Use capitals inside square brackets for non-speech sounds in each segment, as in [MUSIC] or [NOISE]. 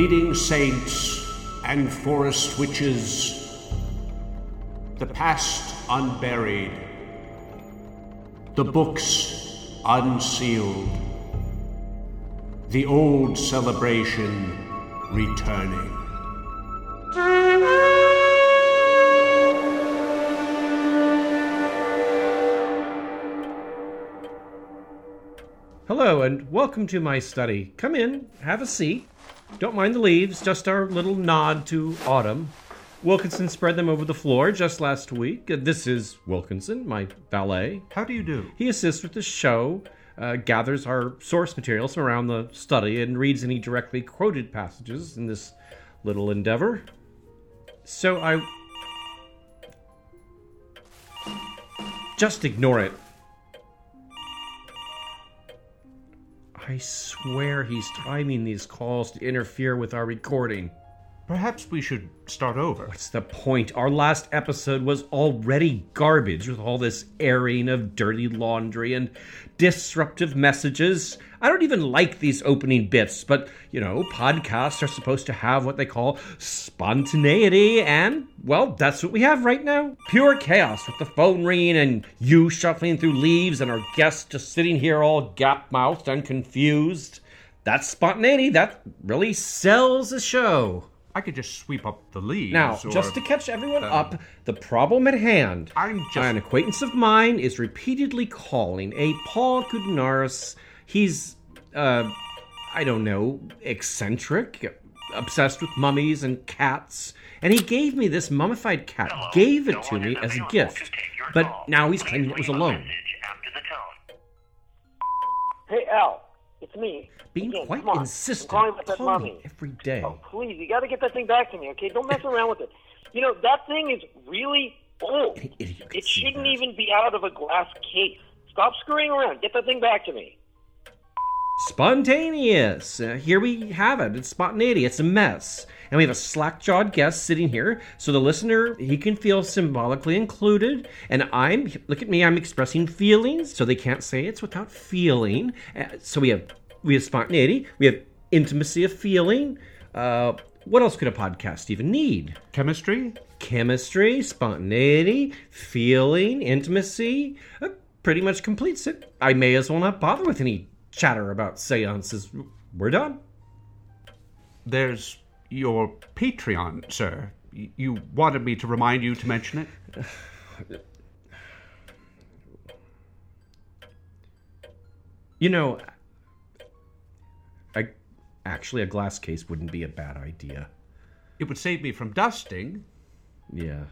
Bleeding saints and forest witches, the past unburied, the books unsealed, the old celebration returning. Hello, and welcome to my study. Come in, have a seat. Don't mind the leaves, just our little nod to autumn. Wilkinson spread them over the floor just last week. Uh, This is Wilkinson, my valet. How do you do? He assists with the show, uh, gathers our source materials from around the study, and reads any directly quoted passages in this little endeavor. So I. Just ignore it. I swear he's timing these calls to interfere with our recording. Perhaps we should start over. What's the point? Our last episode was already garbage with all this airing of dirty laundry and disruptive messages. I don't even like these opening bits, but you know, podcasts are supposed to have what they call spontaneity, and well, that's what we have right now. Pure chaos with the phone ringing and you shuffling through leaves and our guests just sitting here all gap mouthed and confused. That's spontaneity. That really sells a show. I could just sweep up the leaves. Now, or- just to catch everyone up, the problem at hand. I'm just- An acquaintance of mine is repeatedly calling a Paul Koudounaris. He's, uh, I don't know, eccentric, obsessed with mummies and cats. And he gave me this mummified cat, gave it to me as a gift. But now he's claiming it was alone. Hey, Al, it's me. Being Again, quite come on. I'm insistent, calling that calling mummy. me every day. Oh, please, you got to get that thing back to me, okay? Don't mess around with it. You know, that thing is really old. Any idiot It shouldn't even be out of a glass case. Stop screwing around. Get that thing back to me. Spontaneous. Uh, here we have it. It's spontaneity. It's a mess. And we have a slack jawed guest sitting here, so the listener he can feel symbolically included. And I'm look at me. I'm expressing feelings, so they can't say it's without feeling. Uh, so we have we have spontaneity. We have intimacy of feeling. Uh, what else could a podcast even need? chemistry? chemistry, spontaneity, feeling, intimacy. That pretty much completes it. I may as well not bother with any chatter about seances. We're done. There's your Patreon, sir. You wanted me to remind you to mention it? [SIGHS] You know, actually, a glass case wouldn't be a bad idea. It would save me from dusting. Yeah.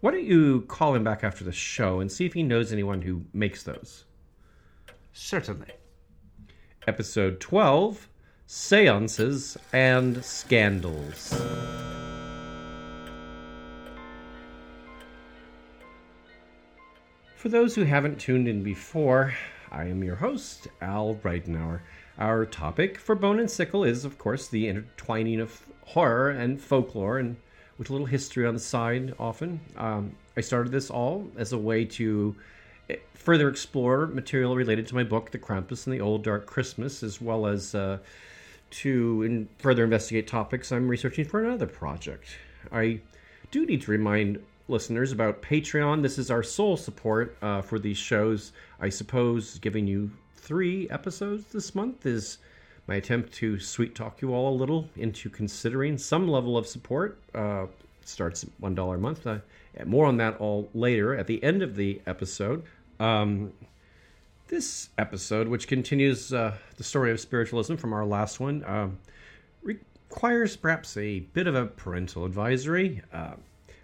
Why don't you call him back after the show and see if he knows anyone who makes those? Certainly. Episode 12 Seances and Scandals. For those who haven't tuned in before, I am your host, Al Ridenour. Our topic for Bone and Sickle is, of course, the intertwining of horror and folklore, and with a little history on the side often. Um, I started this all as a way to eh, further explore material related to my book, The Krampus and the Old Dark Christmas, as well as uh, to in further investigate topics I'm researching for another project. I do need to remind listeners about Patreon. This is our sole support uh, for these shows. I suppose giving you three episodes this month is my attempt to sweet talk you all a little into considering some level of support. Uh, starts at one dollar a month. Uh, more on that all later at the end of the episode. Um, this episode, which continues uh, the story of spiritualism from our last one, um, requires perhaps a bit of a parental advisory. Uh,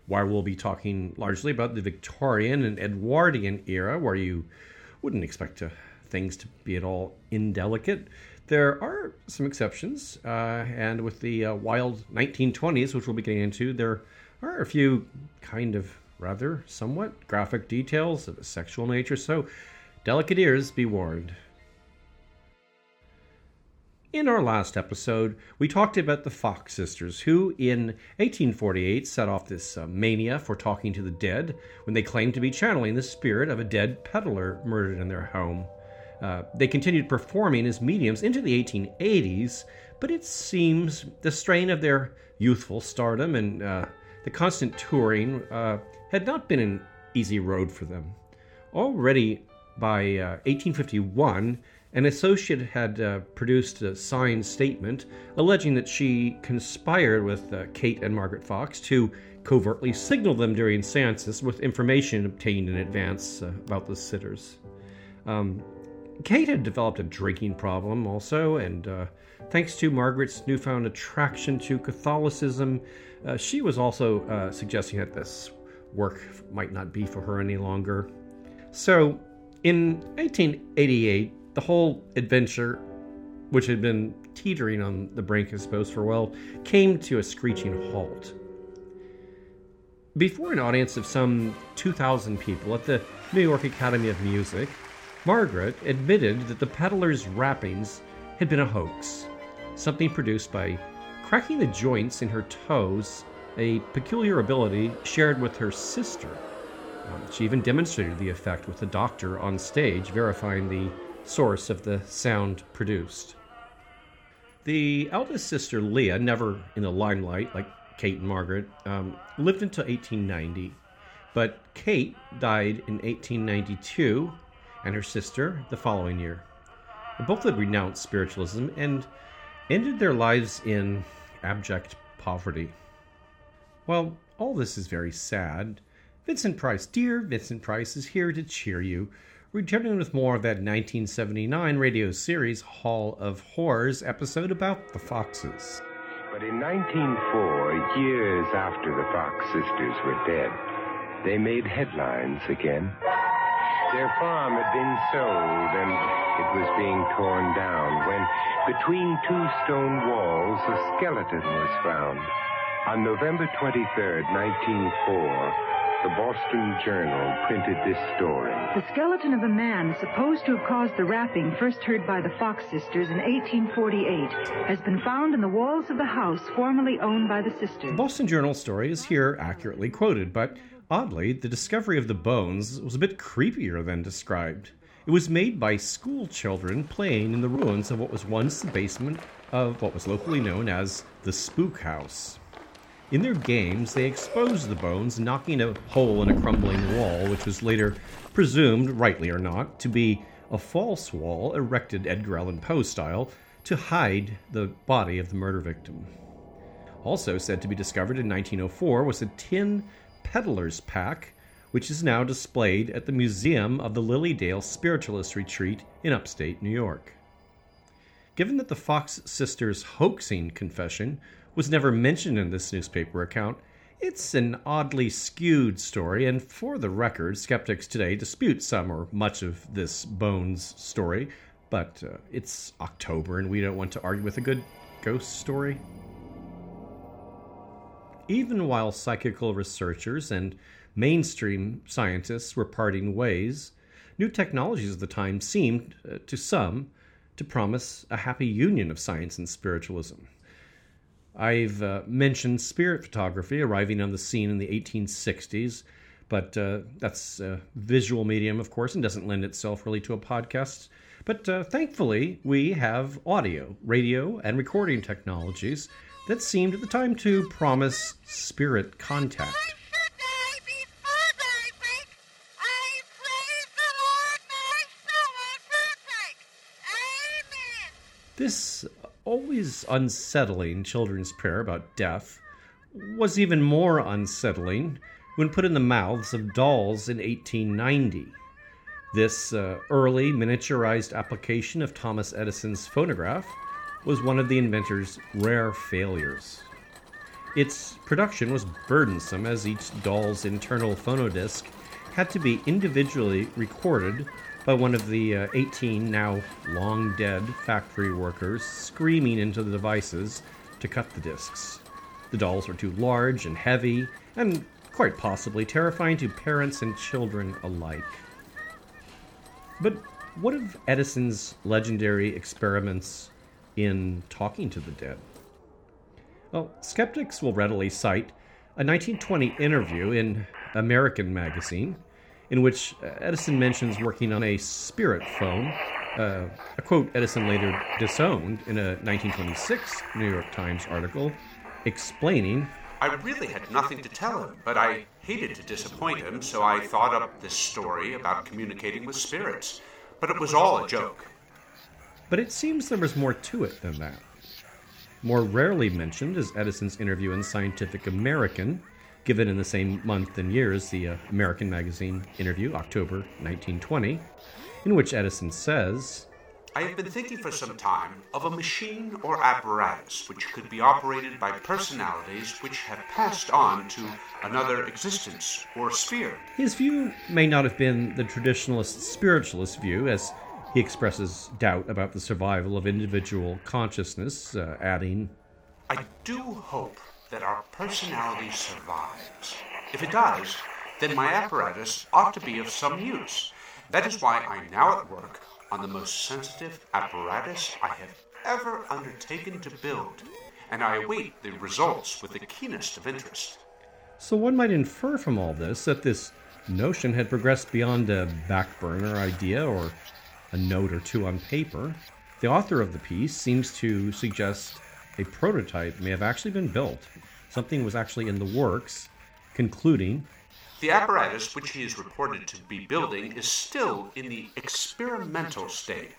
while we'll be talking largely about the Victorian and Edwardian era, where you wouldn't expect to, things to be at all indelicate, there are some exceptions. Uh, and with the uh, wild 1920s, which we'll be getting into, there are a few kind of rather somewhat graphic details of a sexual nature. So, delicate ears be warned. In our last episode, we talked about the Fox sisters, who in 1848 set off this uh, mania for talking to the dead when they claimed to be channeling the spirit of a dead peddler murdered in their home. Uh, they continued performing as mediums into the 1880s, but it seems the strain of their youthful stardom and uh, the constant touring uh, had not been an easy road for them. Already by 1851, uh, an associate had uh, produced a signed statement alleging that she conspired with Kate and Margaret Fox to covertly signal them during seances with information obtained in advance about the sitters. Um, Kate had developed a drinking problem also, and uh, thanks to Margaret's newfound attraction to Catholicism, uh, she was also uh, suggesting that this work might not be for her any longer. So, in 1888, the whole adventure, which had been teetering on the brink, I suppose, for a while, came to a screeching halt. Before an audience of some 2,000 people at the New York Academy of Music, Margaret admitted that the peddler's rappings had been a hoax, something produced by cracking the joints in her toes, a peculiar ability shared with her sister. Um, she even demonstrated the effect with the doctor on stage, verifying the source of the sound produced. The eldest sister, Leah, never in the limelight like Kate and Margaret, um, lived until 1890. But Kate died in 1892, and her sister the following year. Both had renounced spiritualism and ended their lives in abject poverty. Well, all this is very sad. Vincent Price, dear Vincent Price, is here to cheer you returning with more of that 1979 radio series Hall of Horrors episode about the Foxes. But in 1904, years after the Fox sisters were dead, they made headlines again. Their farm had been sold and it was being torn down when, between two stone walls, a skeleton was found. On November 23, 1904, the Boston Journal printed this story. The skeleton of a man supposed to have caused the rapping first heard by the Fox sisters in 1848 has been found in the walls of the house formerly owned by the sisters. The Boston Journal story is here accurately quoted, but oddly, the discovery of the bones was a bit creepier than described. It was made by school children playing in the ruins of what was once the basement of what was locally known as the Spook House. In their games, they exposed the bones, knocking a hole in a crumbling wall, which was later presumed, rightly or not, to be a false wall erected Edgar Allan Poe style to hide the body of the murder victim. Also said to be discovered in 1904 was a tin peddler's pack, which is now displayed at the Museum of the Lily Dale Spiritualist Retreat in upstate New York. Given that the Fox sisters' hoaxing confession was never mentioned in this newspaper account, it's an oddly skewed story, and for the record, skeptics today dispute some or much of this Bones story, but uh, it's October and we don't want to argue with a good ghost story. Even while psychical researchers and mainstream scientists were parting ways, new technologies of the time seemed, uh, to some, to promise a happy union of science and spiritualism. I've uh, mentioned spirit photography arriving on the scene in the 1860s, but uh, that's a visual medium, of course, and doesn't lend itself really to a podcast. But uh, thankfully, we have audio, radio, and recording technologies that seemed at the time to promise spirit contact. This always unsettling children's prayer about death was even more unsettling when put in the mouths of dolls in 1890. This uh, early miniaturized application of Thomas Edison's phonograph was one of the inventor's rare failures. Its production was burdensome as each doll's internal phonodisc had to be individually recorded by one of the uh, 18 now long dead factory workers screaming into the devices to cut the discs. The dolls were too large and heavy, and quite possibly terrifying to parents and children alike. But what of Edison's legendary experiments in talking to the dead? Well, skeptics will readily cite a 1920 interview in American Magazine in which Edison mentions working on a spirit phone, uh, a quote Edison later disowned in a 1926 New York Times article explaining I really had nothing to tell him, but I hated to disappoint him, so I thought up this story about communicating with spirits. But it was all a joke. But it seems there was more to it than that. More rarely mentioned is Edison's interview in Scientific American, given in the same month and year as the uh, American Magazine interview, October 1920, in which Edison says, I have been thinking for some time of a machine or apparatus which could be operated by personalities which have passed on to another existence or sphere. His view may not have been the traditionalist spiritualist view, as he expresses doubt about the survival of individual consciousness, uh, adding, I do hope that our personality survives. If it does, then my apparatus ought to be of some use. That is why I'm now at work on the most sensitive apparatus I have ever undertaken to build, and I await the results with the keenest of interest. So one might infer from all this that this notion had progressed beyond a back burner idea or a note or two on paper. The author of the piece seems to suggest a prototype may have actually been built. Something was actually in the works, concluding The apparatus which he is reported to be building is still in the experimental stage.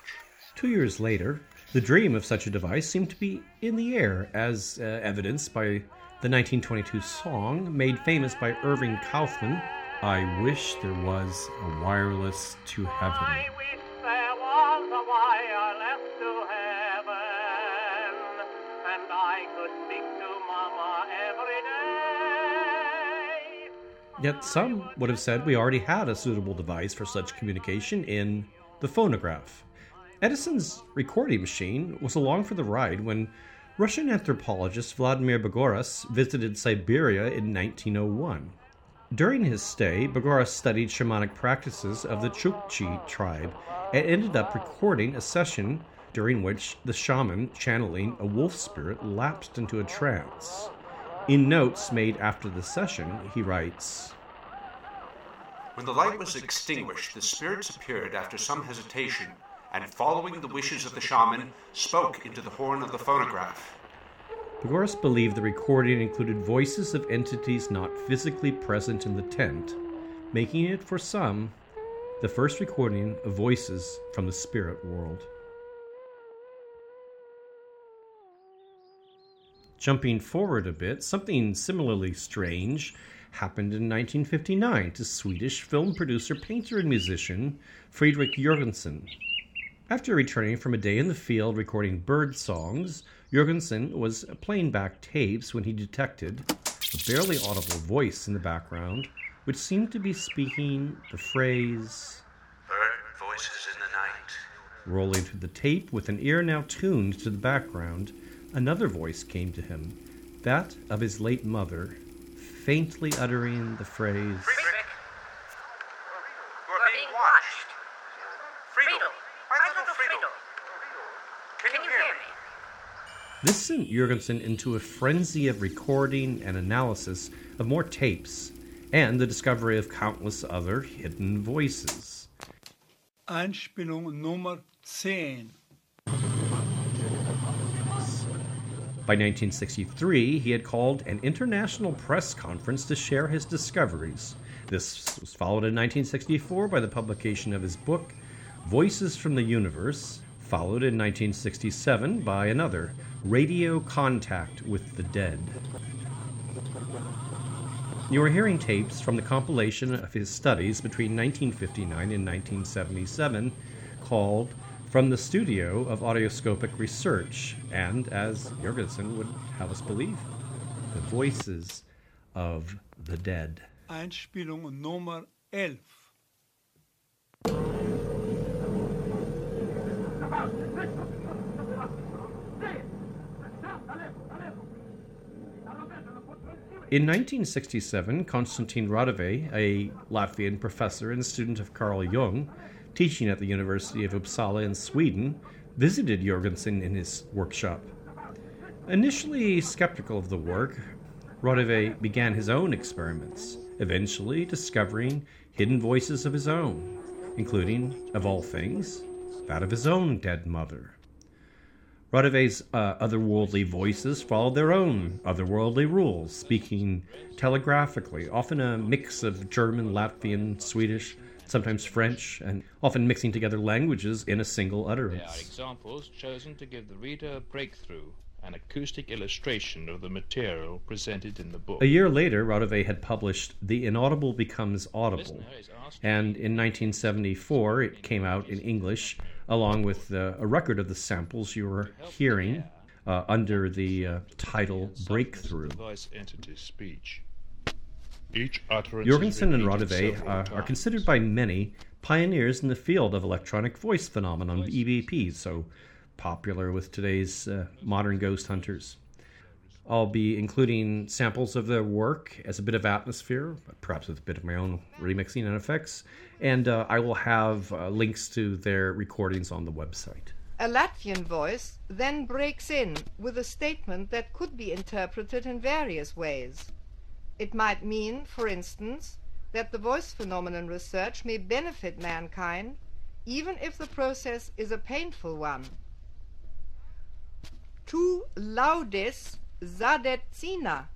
Two years later, the dream of such a device seemed to be in the air, as uh, evidenced by the 1922 song made famous by Irving Kaufman, I Wish There Was a Wireless to Heaven. Yet some would have said we already had a suitable device for such communication in the phonograph. Edison's recording machine was along for the ride when Russian anthropologist Vladimir Bogoras visited Siberia in 1901. During his stay, Bogoras studied shamanic practices of the Chukchi tribe and ended up recording a session during which the shaman channeling a wolf spirit lapsed into a trance. In notes made after the session, he writes When the light was extinguished, the spirits appeared after some hesitation, and following the wishes of the shaman, spoke into the horn of the phonograph. Bogoras believed the recording included voices of entities not physically present in the tent, making it for some the first recording of voices from the spirit world. Jumping forward a bit, something similarly strange happened in 1959 to Swedish film producer, painter, and musician Friedrich Jürgenson. After returning from a day in the field recording bird songs, Jürgenson was playing back tapes when he detected a barely audible voice in the background, which seemed to be speaking the phrase Bird voices in the night. Rolling through the tape with an ear now tuned to the background, another voice came to him, that of his late mother, faintly uttering the phrase Friedrich, We're being watched. Friedel, my little Friedel, can can you hear me? This sent Jürgenson into a frenzy of recording and analysis of more tapes and the discovery of countless other hidden voices. Anspielung Nummer 10. By 1963, he had called an international press conference to share his discoveries. This was followed in 1964 by the publication of his book, Voices from the Universe, followed in 1967 by another, Radio Contact with the Dead. You are hearing tapes from the compilation of his studies between 1959 and 1977 called From the Studio of Audioscopic Research, and as Jürgenson would have us believe, the voices of the dead. Einspielung Nummer 11. In 1967, Konstantin Raudive, a Latvian professor and student of Carl Jung, teaching at the University of Uppsala in Sweden, visited Jürgenson in his workshop. Initially skeptical of the work, Raudive began his own experiments, eventually discovering hidden voices of his own, including, of all things, that of his own dead mother. Raudive's uh, otherworldly voices followed their own otherworldly rules, speaking telegraphically, often a mix of German, Latvian, Swedish, sometimes French, and often mixing together languages in a single utterance. They are examples chosen to give the reader a breakthrough, an acoustic illustration of the material presented in the book. A year later, Raudive had published The Inaudible Becomes Audible, Listener is asked and in 1974 it came out in English along with uh, a record of the samples you were hearing uh, under the uh, title Breakthrough. voice entity speech. Each utterance Jürgenson and repeated Raudive several uh, are considered by many pioneers in the field of electronic voice phenomenon, EVP, so popular with today's uh, modern ghost hunters. I'll be including samples of their work as a bit of atmosphere, perhaps with a bit of my own remixing and effects, and uh, I will have uh, links to their recordings on the website. A Latvian voice then breaks in with a statement that could be interpreted in various ways. It might mean, for instance, that the voice phenomenon research may benefit mankind, even if the process is a painful one. Tu laudis zadecina.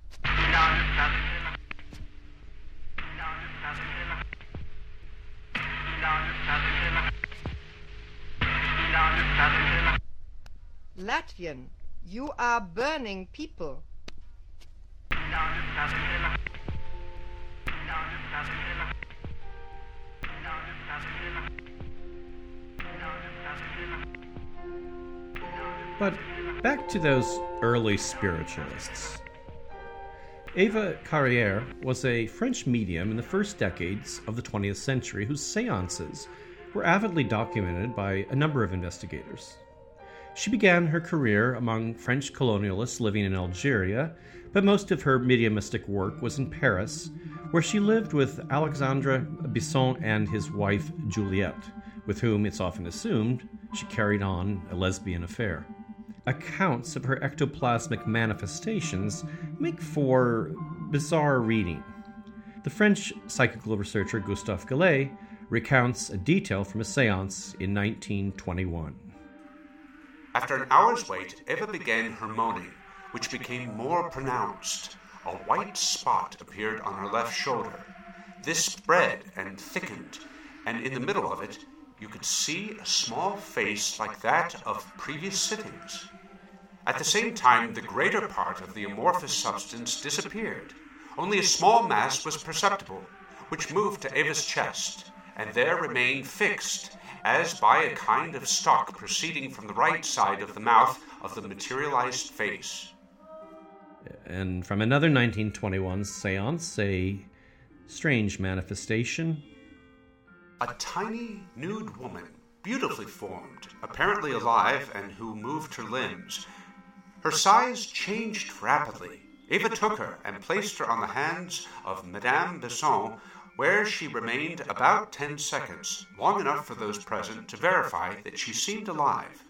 Latvian, you are burning people. But back to those early spiritualists. Eva Carrière was a French medium in the first decades of the 20th century whose seances were avidly documented by a number of investigators. She began her career among French colonialists living in Algeria, but most of her mediumistic work was in Paris, where she lived with Alexandre Bisson and his wife Juliette, with whom it's often assumed she carried on a lesbian affair. Accounts of her ectoplasmic manifestations make for bizarre reading. The French psychical researcher Gustave Geley recounts a detail from a seance in 1921. After an hour's wait, Eva began her moaning, which became more pronounced. A white spot appeared on her left shoulder. This spread and thickened, and in the middle of it, you could see a small face like that of previous sittings. At the same time, the greater part of the amorphous substance disappeared. Only a small mass was perceptible, which moved to Eva's chest, and there remained fixed, as by a kind of stalk proceeding from the right side of the mouth of the materialized face. And from another 1921 seance, a strange manifestation. A tiny, nude woman, beautifully formed, apparently alive, and who moved her limbs. Her size changed rapidly. Eva took her and placed her on the hands of Madame Bisson, where she remained about ten seconds, long enough for those present to verify that she seemed alive.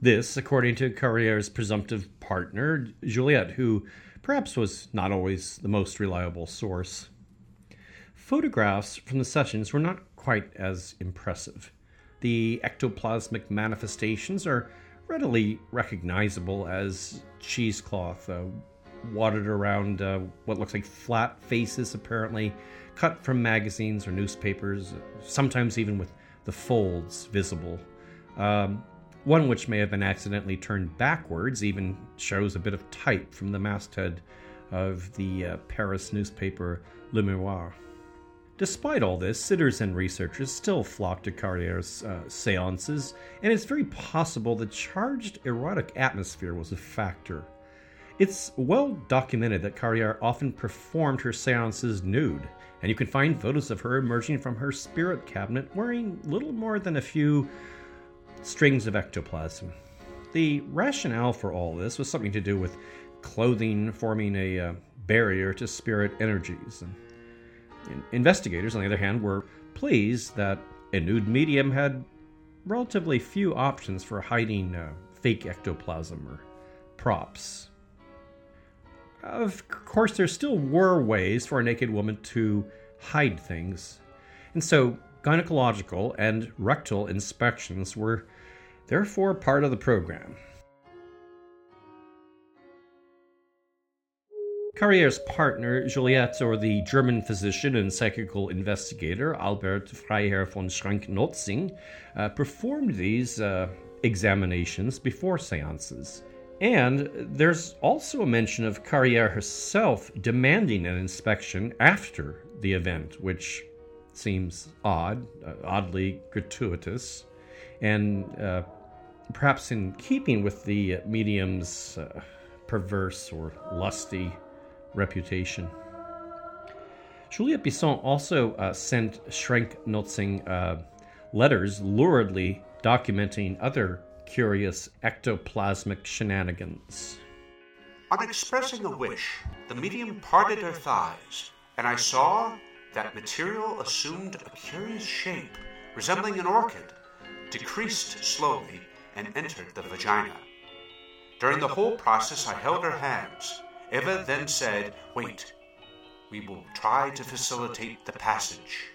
This, according to Carriere's presumptive partner, Juliette, who perhaps was not always the most reliable source. Photographs from the sessions were not quite as impressive. The ectoplasmic manifestations are readily recognizable as cheesecloth, wadded around uh, what looks like flat faces, apparently cut from magazines or newspapers, sometimes even with the folds visible. Um, one which may have been accidentally turned backwards even shows a bit of type from the masthead of the uh, Paris newspaper Le Miroir. Despite all this, sitters and researchers still flock to Carriere's uh, seances, and it's very possible the charged erotic atmosphere was a factor. It's well documented that Carriere often performed her seances nude, and you can find photos of her emerging from her spirit cabinet wearing little more than a few strings of ectoplasm. The rationale for all this was something to do with clothing forming a uh, barrier to spirit energies. And investigators, on the other hand, were pleased that a nude medium had relatively few options for hiding uh, fake ectoplasm or props. Of course, there still were ways for a naked woman to hide things, and so gynecological and rectal inspections were therefore part of the program. Carriere's partner, Juliette, or the German physician and psychical investigator Albert Freiherr von Schrenck-Notzing, uh, performed these uh, examinations before seances. And there's also a mention of Carriere herself demanding an inspection after the event, which seems odd, uh, oddly gratuitous, and uh, perhaps in keeping with the medium's uh, perverse or lusty reputation. Juliette Bisson also uh, sent Schrenck-Notzing uh, letters luridly documenting other curious ectoplasmic shenanigans. On expressing a wish, the medium parted her thighs, and I saw that material assumed a curious shape, resembling an orchid, decreased slowly, and entered the vagina. During the whole process, I held her hands. Eva then said, Wait, we will try to facilitate the passage.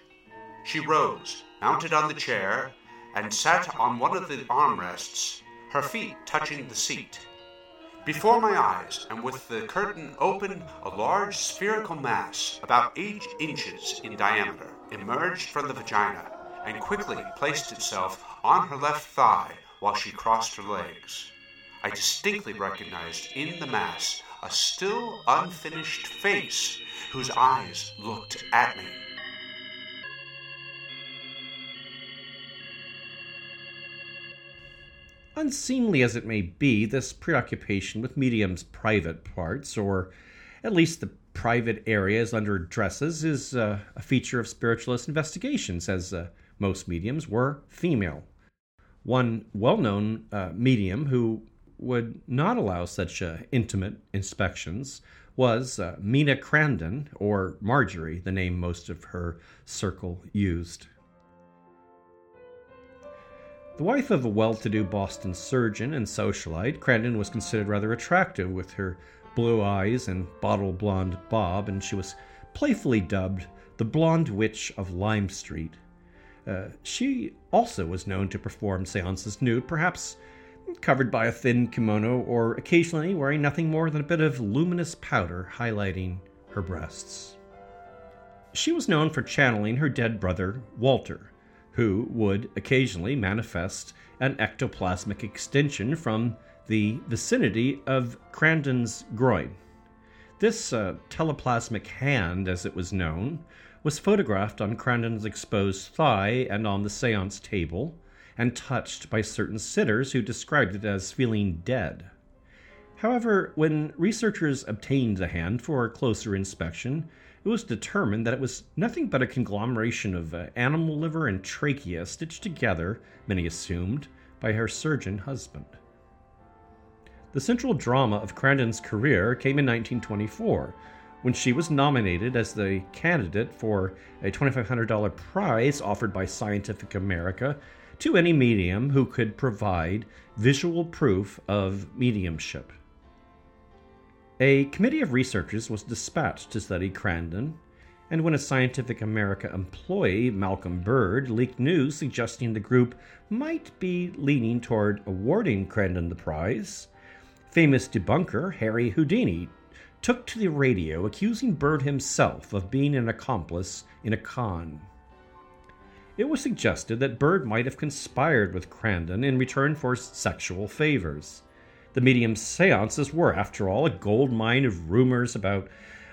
She rose, mounted on the chair, and sat on one of the armrests, her feet touching the seat. Before my eyes, and with the curtain open, a large spherical mass, about eight inches in diameter, emerged from the vagina and quickly placed itself on her left thigh while she crossed her legs. I distinctly recognized in the mass a still unfinished face whose eyes looked at me. Unseemly as it may be, this preoccupation with medium's private parts, or at least the private areas under dresses, is uh, a feature of spiritualist investigations, as uh, most mediums were female. One well known uh, medium who would not allow such uh, intimate inspections was uh, Mina Crandon, or Margery, the name most of her circle used. The wife of a well to do Boston surgeon and socialite, Crandon was considered rather attractive with her blue eyes and bottle blonde bob, and she was playfully dubbed the Blonde Witch of Lime Street. Uh, she also was known to perform seances nude, perhaps covered by a thin kimono, or occasionally wearing nothing more than a bit of luminous powder highlighting her breasts. She was known for channeling her dead brother, Walter, who would occasionally manifest an ectoplasmic extension from the vicinity of Crandon's groin. This uh, teleplasmic hand, as it was known, was photographed on Crandon's exposed thigh and on the seance table, and touched by certain sitters who described it as feeling dead. However, when researchers obtained the hand for closer inspection, it was determined that it was nothing but a conglomeration of uh, animal liver and trachea stitched together, many assumed, by her surgeon husband. The central drama of Crandon's career came in 1924 when she was nominated as the candidate for a $2,500 prize offered by Scientific American to any medium who could provide visual proof of mediumship. A committee of researchers was dispatched to study Crandon, and when a Scientific American employee, Malcolm Bird, leaked news suggesting the group might be leaning toward awarding Crandon the prize, famous debunker Harry Houdini took to the radio accusing Bird himself of being an accomplice in a con. It was suggested that Bird might have conspired with Crandon in return for sexual favors. The medium's seances were, after all, a gold mine of rumors about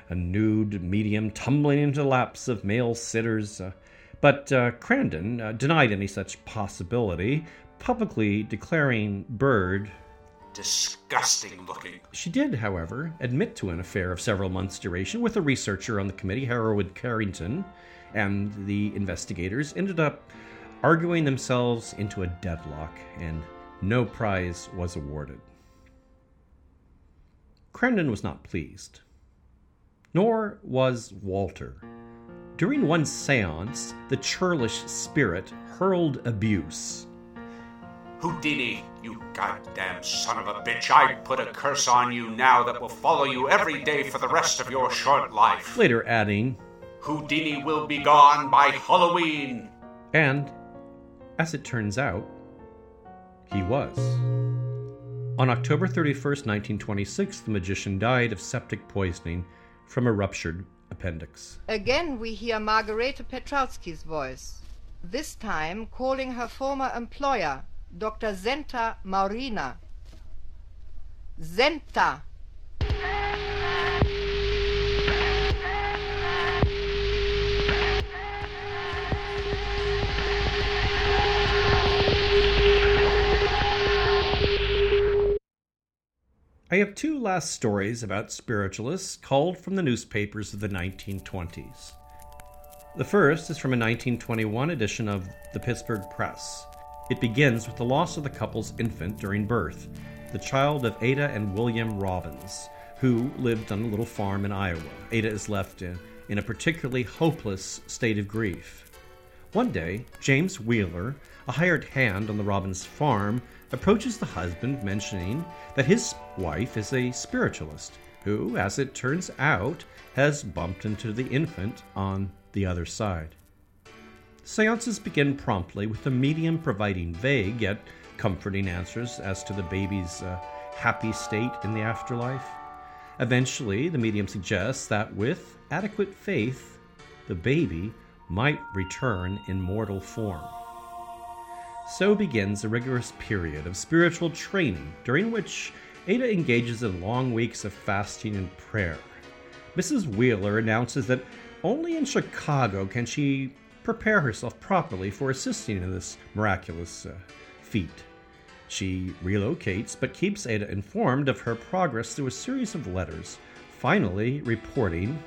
a nude medium tumbling into the laps of male sitters. Uh, but uh, Crandon uh, denied any such possibility, publicly declaring Bird disgusting looking. She did, however, admit to an affair of several months' duration with a researcher on the committee, Hereward Carrington, and the investigators ended up arguing themselves into a deadlock, and no prize was awarded. Crandon was not pleased. Nor was Walter. During one seance, the churlish spirit hurled abuse. Houdini, you goddamn son of a bitch, I put a curse on you now that will follow you every day for the rest of your short life. Later adding, Houdini will be gone by Halloween. And, as it turns out, he was. On October 31st, 1926, the magician died of septic poisoning from a ruptured appendix. Again, we hear Margarete Petrautzki's voice, this time calling her former employer, Dr. Zenta Maurina. Zenta! I have two last stories about spiritualists culled from the newspapers of the 1920s. The first is from a 1921 edition of the Pittsburgh Press. It begins with the loss of the couple's infant during birth, the child of Ada and William Robbins, who lived on a little farm in Iowa. Ada is left in, in a particularly hopeless state of grief. One day, James Wheeler, a hired hand on the Robbins farm, approaches the husband, mentioning that his wife is a spiritualist who, as it turns out, has bumped into the infant on the other side. Seances begin promptly with the medium providing vague yet comforting answers as to the baby's uh, happy state in the afterlife. Eventually, the medium suggests that with adequate faith, the baby might return in mortal form. So begins a rigorous period of spiritual training during which Ada engages in long weeks of fasting and prayer. Mrs. Wheeler announces that only in Chicago can she prepare herself properly for assisting in this miraculous uh, feat. She relocates but keeps Ada informed of her progress through a series of letters, finally reporting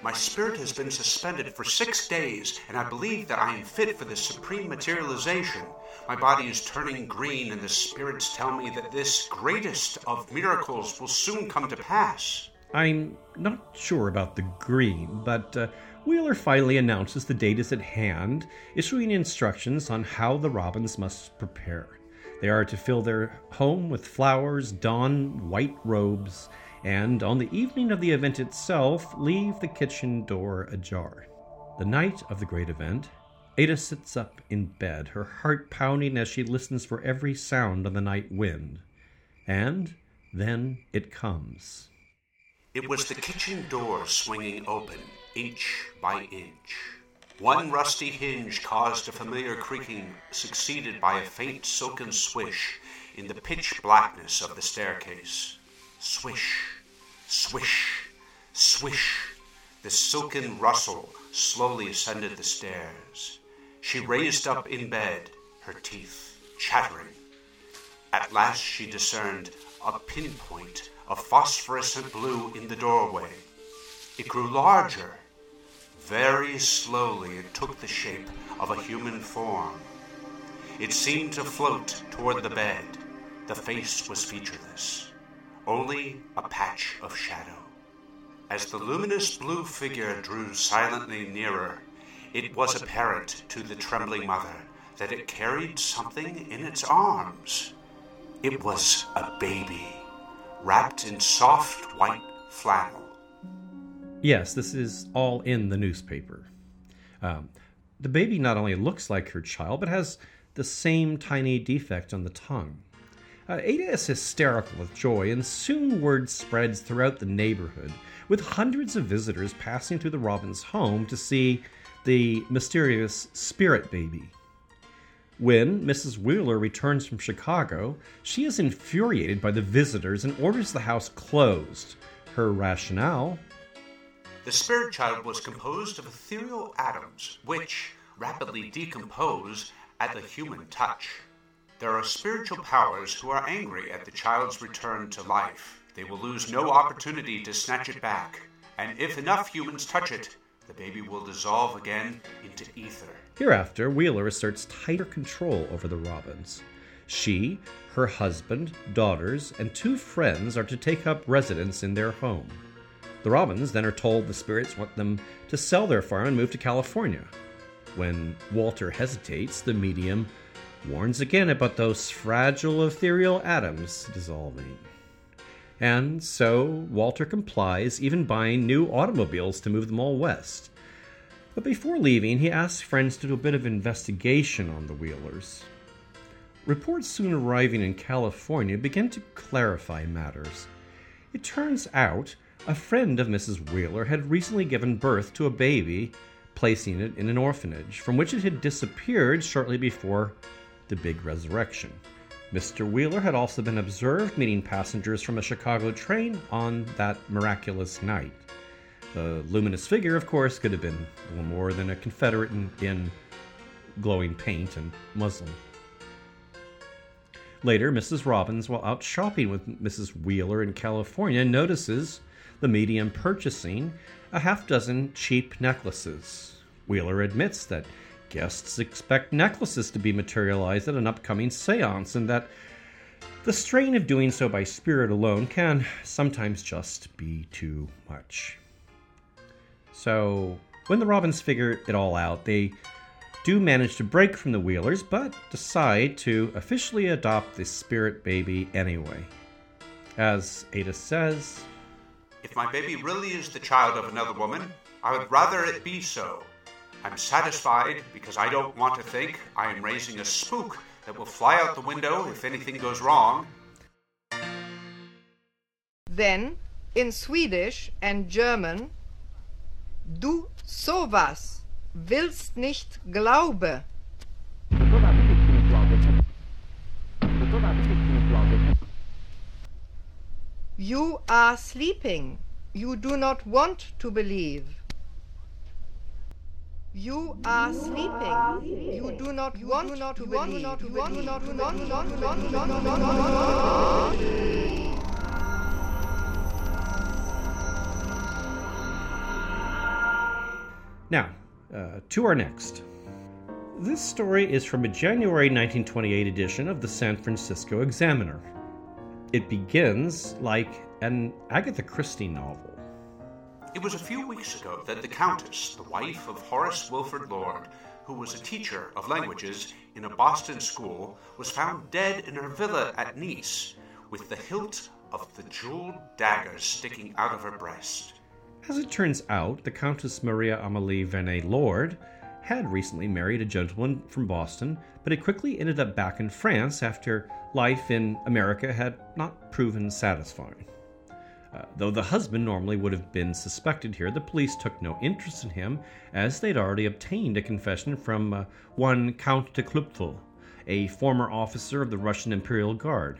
My spirit has been suspended for six days, and I believe that I am fit for the supreme materialization. My body is turning green, and the spirits tell me that this greatest of miracles will soon come to pass. I'm not sure about the green, but uh, Wheeler finally announces the date is at hand, issuing instructions on how the Robbins must prepare. They are to fill their home with flowers, don white robes, and on the evening of the event itself, leave the kitchen door ajar. The night of the great event, Ada sits up in bed, her heart pounding as she listens for every sound on the night wind. And then it comes. It was the kitchen door swinging open, inch by inch. One rusty hinge caused a familiar creaking, succeeded by a faint silken swish in the pitch blackness of the staircase. Swish, swish, swish. The silken rustle slowly ascended the stairs. She raised up in bed, her teeth chattering. At last she discerned a pinpoint of phosphorescent blue in the doorway. It grew larger. Very slowly it took the shape of a human form. It seemed to float toward the bed. The face was featureless, only a patch of shadow. As the luminous blue figure drew silently nearer, it was apparent to the trembling mother that it carried something in its arms. It was a baby, wrapped in soft white flannel. Yes, this is all in the newspaper. Um, the baby not only looks like her child, but has the same tiny defect on the tongue. Uh, Ada is hysterical with joy, and soon word spreads throughout the neighborhood, with hundreds of visitors passing through the Robbins home to see the mysterious spirit baby. When Mrs. Wheeler returns from Chicago, she is infuriated by the visitors and orders the house closed. Her rationale The spirit child was composed of ethereal atoms, which rapidly decompose at the human touch. There are spiritual powers who are angry at the child's return to life. They will lose no opportunity to snatch it back, and if enough humans touch it, the baby will dissolve again into ether. Hereafter, Wheeler asserts tighter control over the Robbins. She, her husband, daughters, and two friends are to take up residence in their home. The Robbins then are told the spirits want them to sell their farm and move to California. When Walter hesitates, the medium warns again about those fragile ethereal atoms dissolving. And so Walter complies, even buying new automobiles to move them all west. But before leaving, he asks friends to do a bit of investigation on the Wheelers. Reports soon arriving in California begin to clarify matters. It turns out a friend of Mrs. Wheeler had recently given birth to a baby, placing it in an orphanage, from which it had disappeared shortly before the big resurrection. Mr. Wheeler had also been observed meeting passengers from a Chicago train on that miraculous night. The luminous figure, of course, could have been little more than a Confederate in, in glowing paint and muslin. Later, Mrs. Robbins, while out shopping with Mrs. Wheeler in California, notices the medium purchasing a half dozen cheap necklaces. Wheeler admits that guests expect necklaces to be materialized at an upcoming seance and that the strain of doing so by spirit alone can sometimes just be too much. So, when the Robbins figure it all out, they do manage to break from the Wheelers, but decide to officially adopt the spirit baby anyway. As Ada says, If my baby really is the child of another woman, I would rather it be so. I'm satisfied because I don't want to think I am raising a spook that will fly out the window if anything goes wrong. Then, in Swedish and German, Du sowas willst nicht glaube. You are sleeping. You do not want to believe. You are sleeping. You do not want to believe. Now, uh, to our next. This story is from a January 1928 edition of the San Francisco Examiner. It begins like an Agatha Christie novel. It was a few weeks ago that the Countess, the wife of Horace Wilford Lord, who was a teacher of languages in a Boston school, was found dead in her villa at Nice, with the hilt of the jeweled dagger sticking out of her breast. As it turns out, the Countess Maria Amelie Vernet Lord had recently married a gentleman from Boston, but had quickly ended up back in France after life in America had not proven satisfying. Uh, though the husband normally would have been suspected here, the police took no interest in him, as they'd already obtained a confession from uh, one Count de Klupfel, a former officer of the Russian Imperial Guard.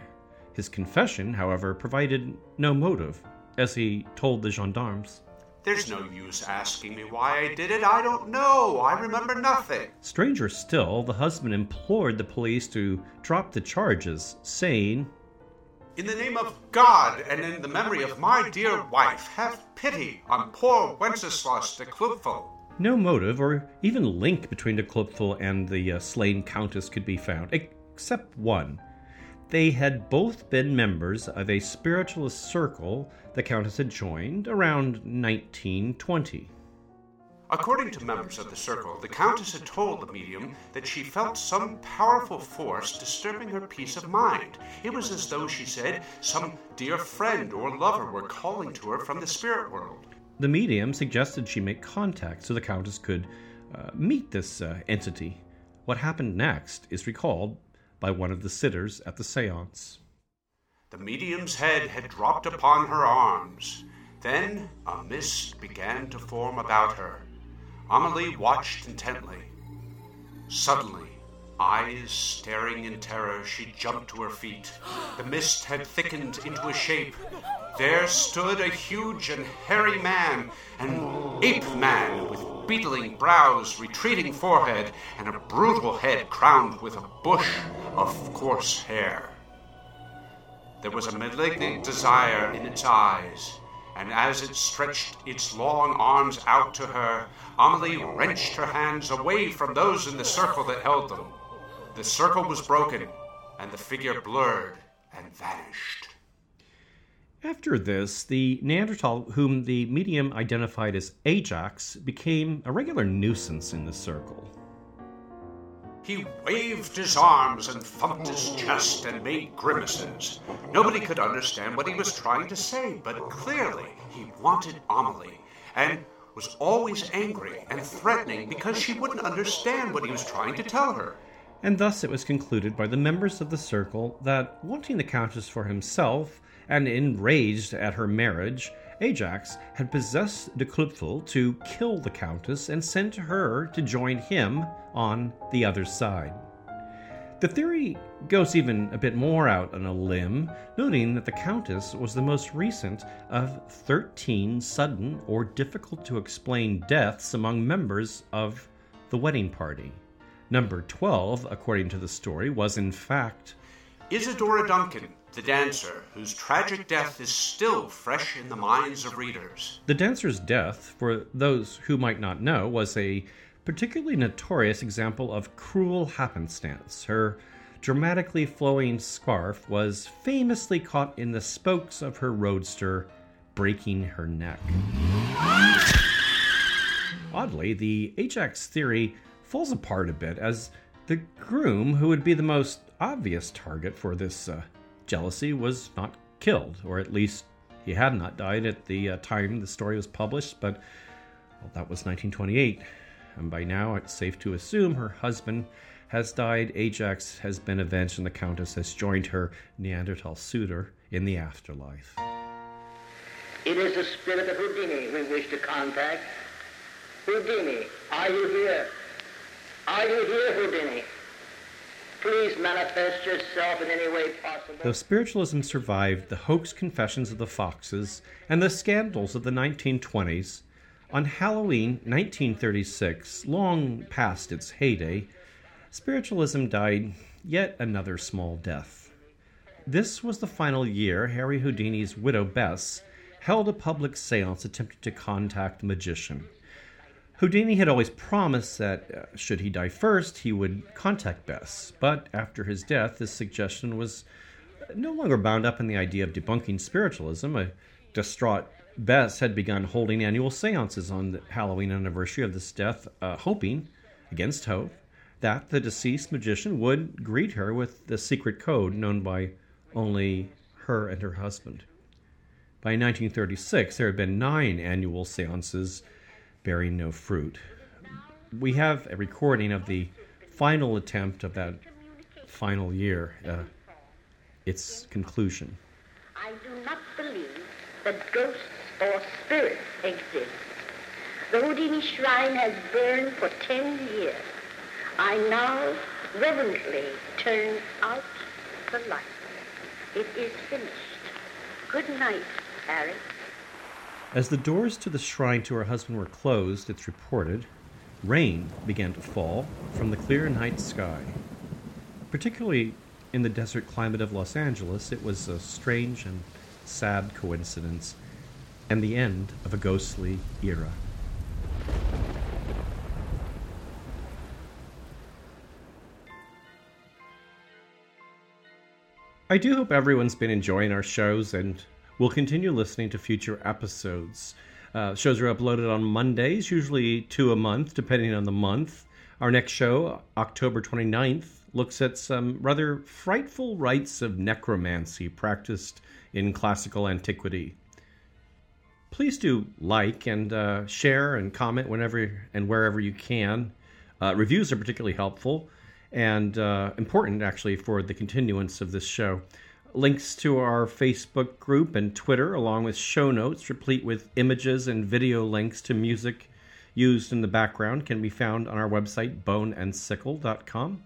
His confession, however, provided no motive, as he told the gendarmes. There's no use asking me why I did it. I don't know. I remember nothing. Stranger still, the husband implored the police to drop the charges, saying, In the name of God and in the memory of my dear wife, have pity on poor Wenceslas de Klupfel. No motive or even link between de Klupfel and the uh, slain countess could be found, except one. They had both been members of a spiritualist circle the Countess had joined around 1920. According to members of the circle, the Countess had told the medium that she felt some powerful force disturbing her peace of mind. It was as though, she said, some dear friend or lover were calling to her from the spirit world. The medium suggested she make contact so the Countess could uh, meet this uh, entity. What happened next is recalled by one of the sitters at the seance. The medium's head had dropped upon her arms. Then a mist began to form about her. Amelie watched intently. Suddenly, eyes staring in terror, she jumped to her feet. The mist had thickened into a shape. There stood a huge and hairy man, an ape man with beetling brows, retreating forehead, and a brutal head crowned with a bush of coarse hair. There was a malignant desire in its eyes, and as it stretched its long arms out to her, Amelie wrenched her hands away from those in the circle that held them. The circle was broken, and the figure blurred and vanished. After this, the Neanderthal, whom the medium identified as Ajax, became a regular nuisance in the circle. He waved his arms and thumped his chest and made grimaces. Nobody could understand what he was trying to say, but clearly he wanted Amelie and was always angry and threatening because she wouldn't understand what he was trying to tell her. And thus it was concluded by the members of the circle that, wanting the Countess for himself, and enraged at her marriage, Ajax had possessed de Klupfel to kill the Countess and sent her to join him on the other side. The theory goes even a bit more out on a limb, noting that the Countess was the most recent of 13 sudden or difficult to explain deaths among members of the wedding party. Number 12, according to the story, was in fact Isadora Duncan, the dancer, whose tragic death is still fresh in the minds of readers. The dancer's death, for those who might not know, was a particularly notorious example of cruel happenstance. Her dramatically flowing scarf was famously caught in the spokes of her roadster, breaking her neck. Oddly, the Ajax theory falls apart a bit as the groom, who would be the most obvious target for this uh, jealousy, was not killed, or at least he had not died at the uh, time the story was published, but well, that was 1928. And by now, it's safe to assume her husband has died, Ajax has been avenged, and the Countess has joined her Neanderthal suitor in the afterlife. It is the spirit of Houdini we wish to contact. Houdini, are you here? Are you here, Houdini? Please manifest yourself in any way possible. Though spiritualism survived the hoax confessions of the Foxes and the scandals of the 1920s, on Halloween 1936, long past its heyday, spiritualism died yet another small death. This was the final year Harry Houdini's widow Bess held a public seance attempting to contact the magician. Houdini had always promised that, uh, should he die first, he would contact Bess, but after his death, this suggestion was no longer bound up in the idea of debunking spiritualism. A distraught Bess had begun holding annual seances on the Halloween anniversary of this death, uh, hoping, against hope, that the deceased magician would greet her with the secret code known by only her and her husband. By 1936, there had been nine annual seances bearing no fruit. We have a recording of the final attempt of that final year, uh, its conclusion. I do not believe that ghosts or spirits exist. The Houdini shrine has burned for ten years. I now reverently turn out the light. It is finished. Good night, Harry. As the doors to the shrine to her husband were closed, it's reported, rain began to fall from the clear night sky. Particularly in the desert climate of Los Angeles, it was a strange and sad coincidence and the end of a ghostly era. I do hope everyone's been enjoying our shows and will continue listening to future episodes. Uh, shows are uploaded on Mondays, usually two a month, depending on the month. Our next show, October 29th, looks at some rather frightful rites of necromancy practiced in classical antiquity. Please do like and uh, share and comment whenever and wherever you can. Uh, reviews are particularly helpful and uh, important, actually, for the continuance of this show. Links to our Facebook group and Twitter, along with show notes replete with images and video links to music used in the background, can be found on our website, boneandsickle.com.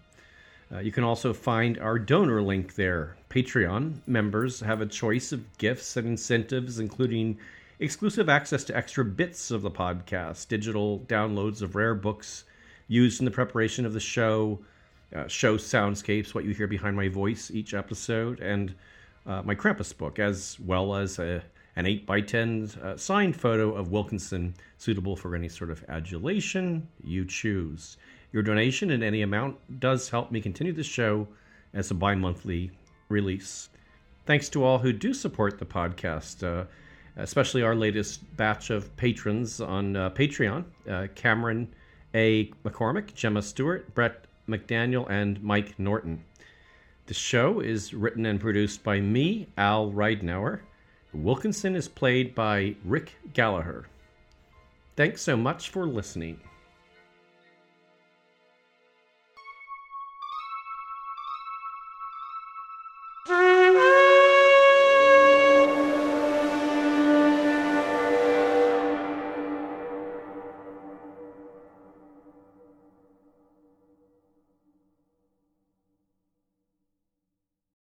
Uh, you can also find our donor link there. Patreon members have a choice of gifts and incentives, including exclusive access to extra bits of the podcast, digital downloads of rare books used in the preparation of the show, uh, show soundscapes, what you hear behind my voice each episode, and uh, my Krampus book, as well as a, an 8x10 uh, signed photo of Wilkinson, suitable for any sort of adulation you choose. Your donation in any amount does help me continue the show as a bi monthly release. Thanks to all who do support the podcast, uh, especially our latest batch of patrons on uh, Patreon uh, Cameron A. McCormick, Gemma Stewart, Brett McDaniel and Mike Norton. The show is written and produced by me, Al Ridenour. Wilkinson is played by Rick Gallagher. Thanks so much for listening.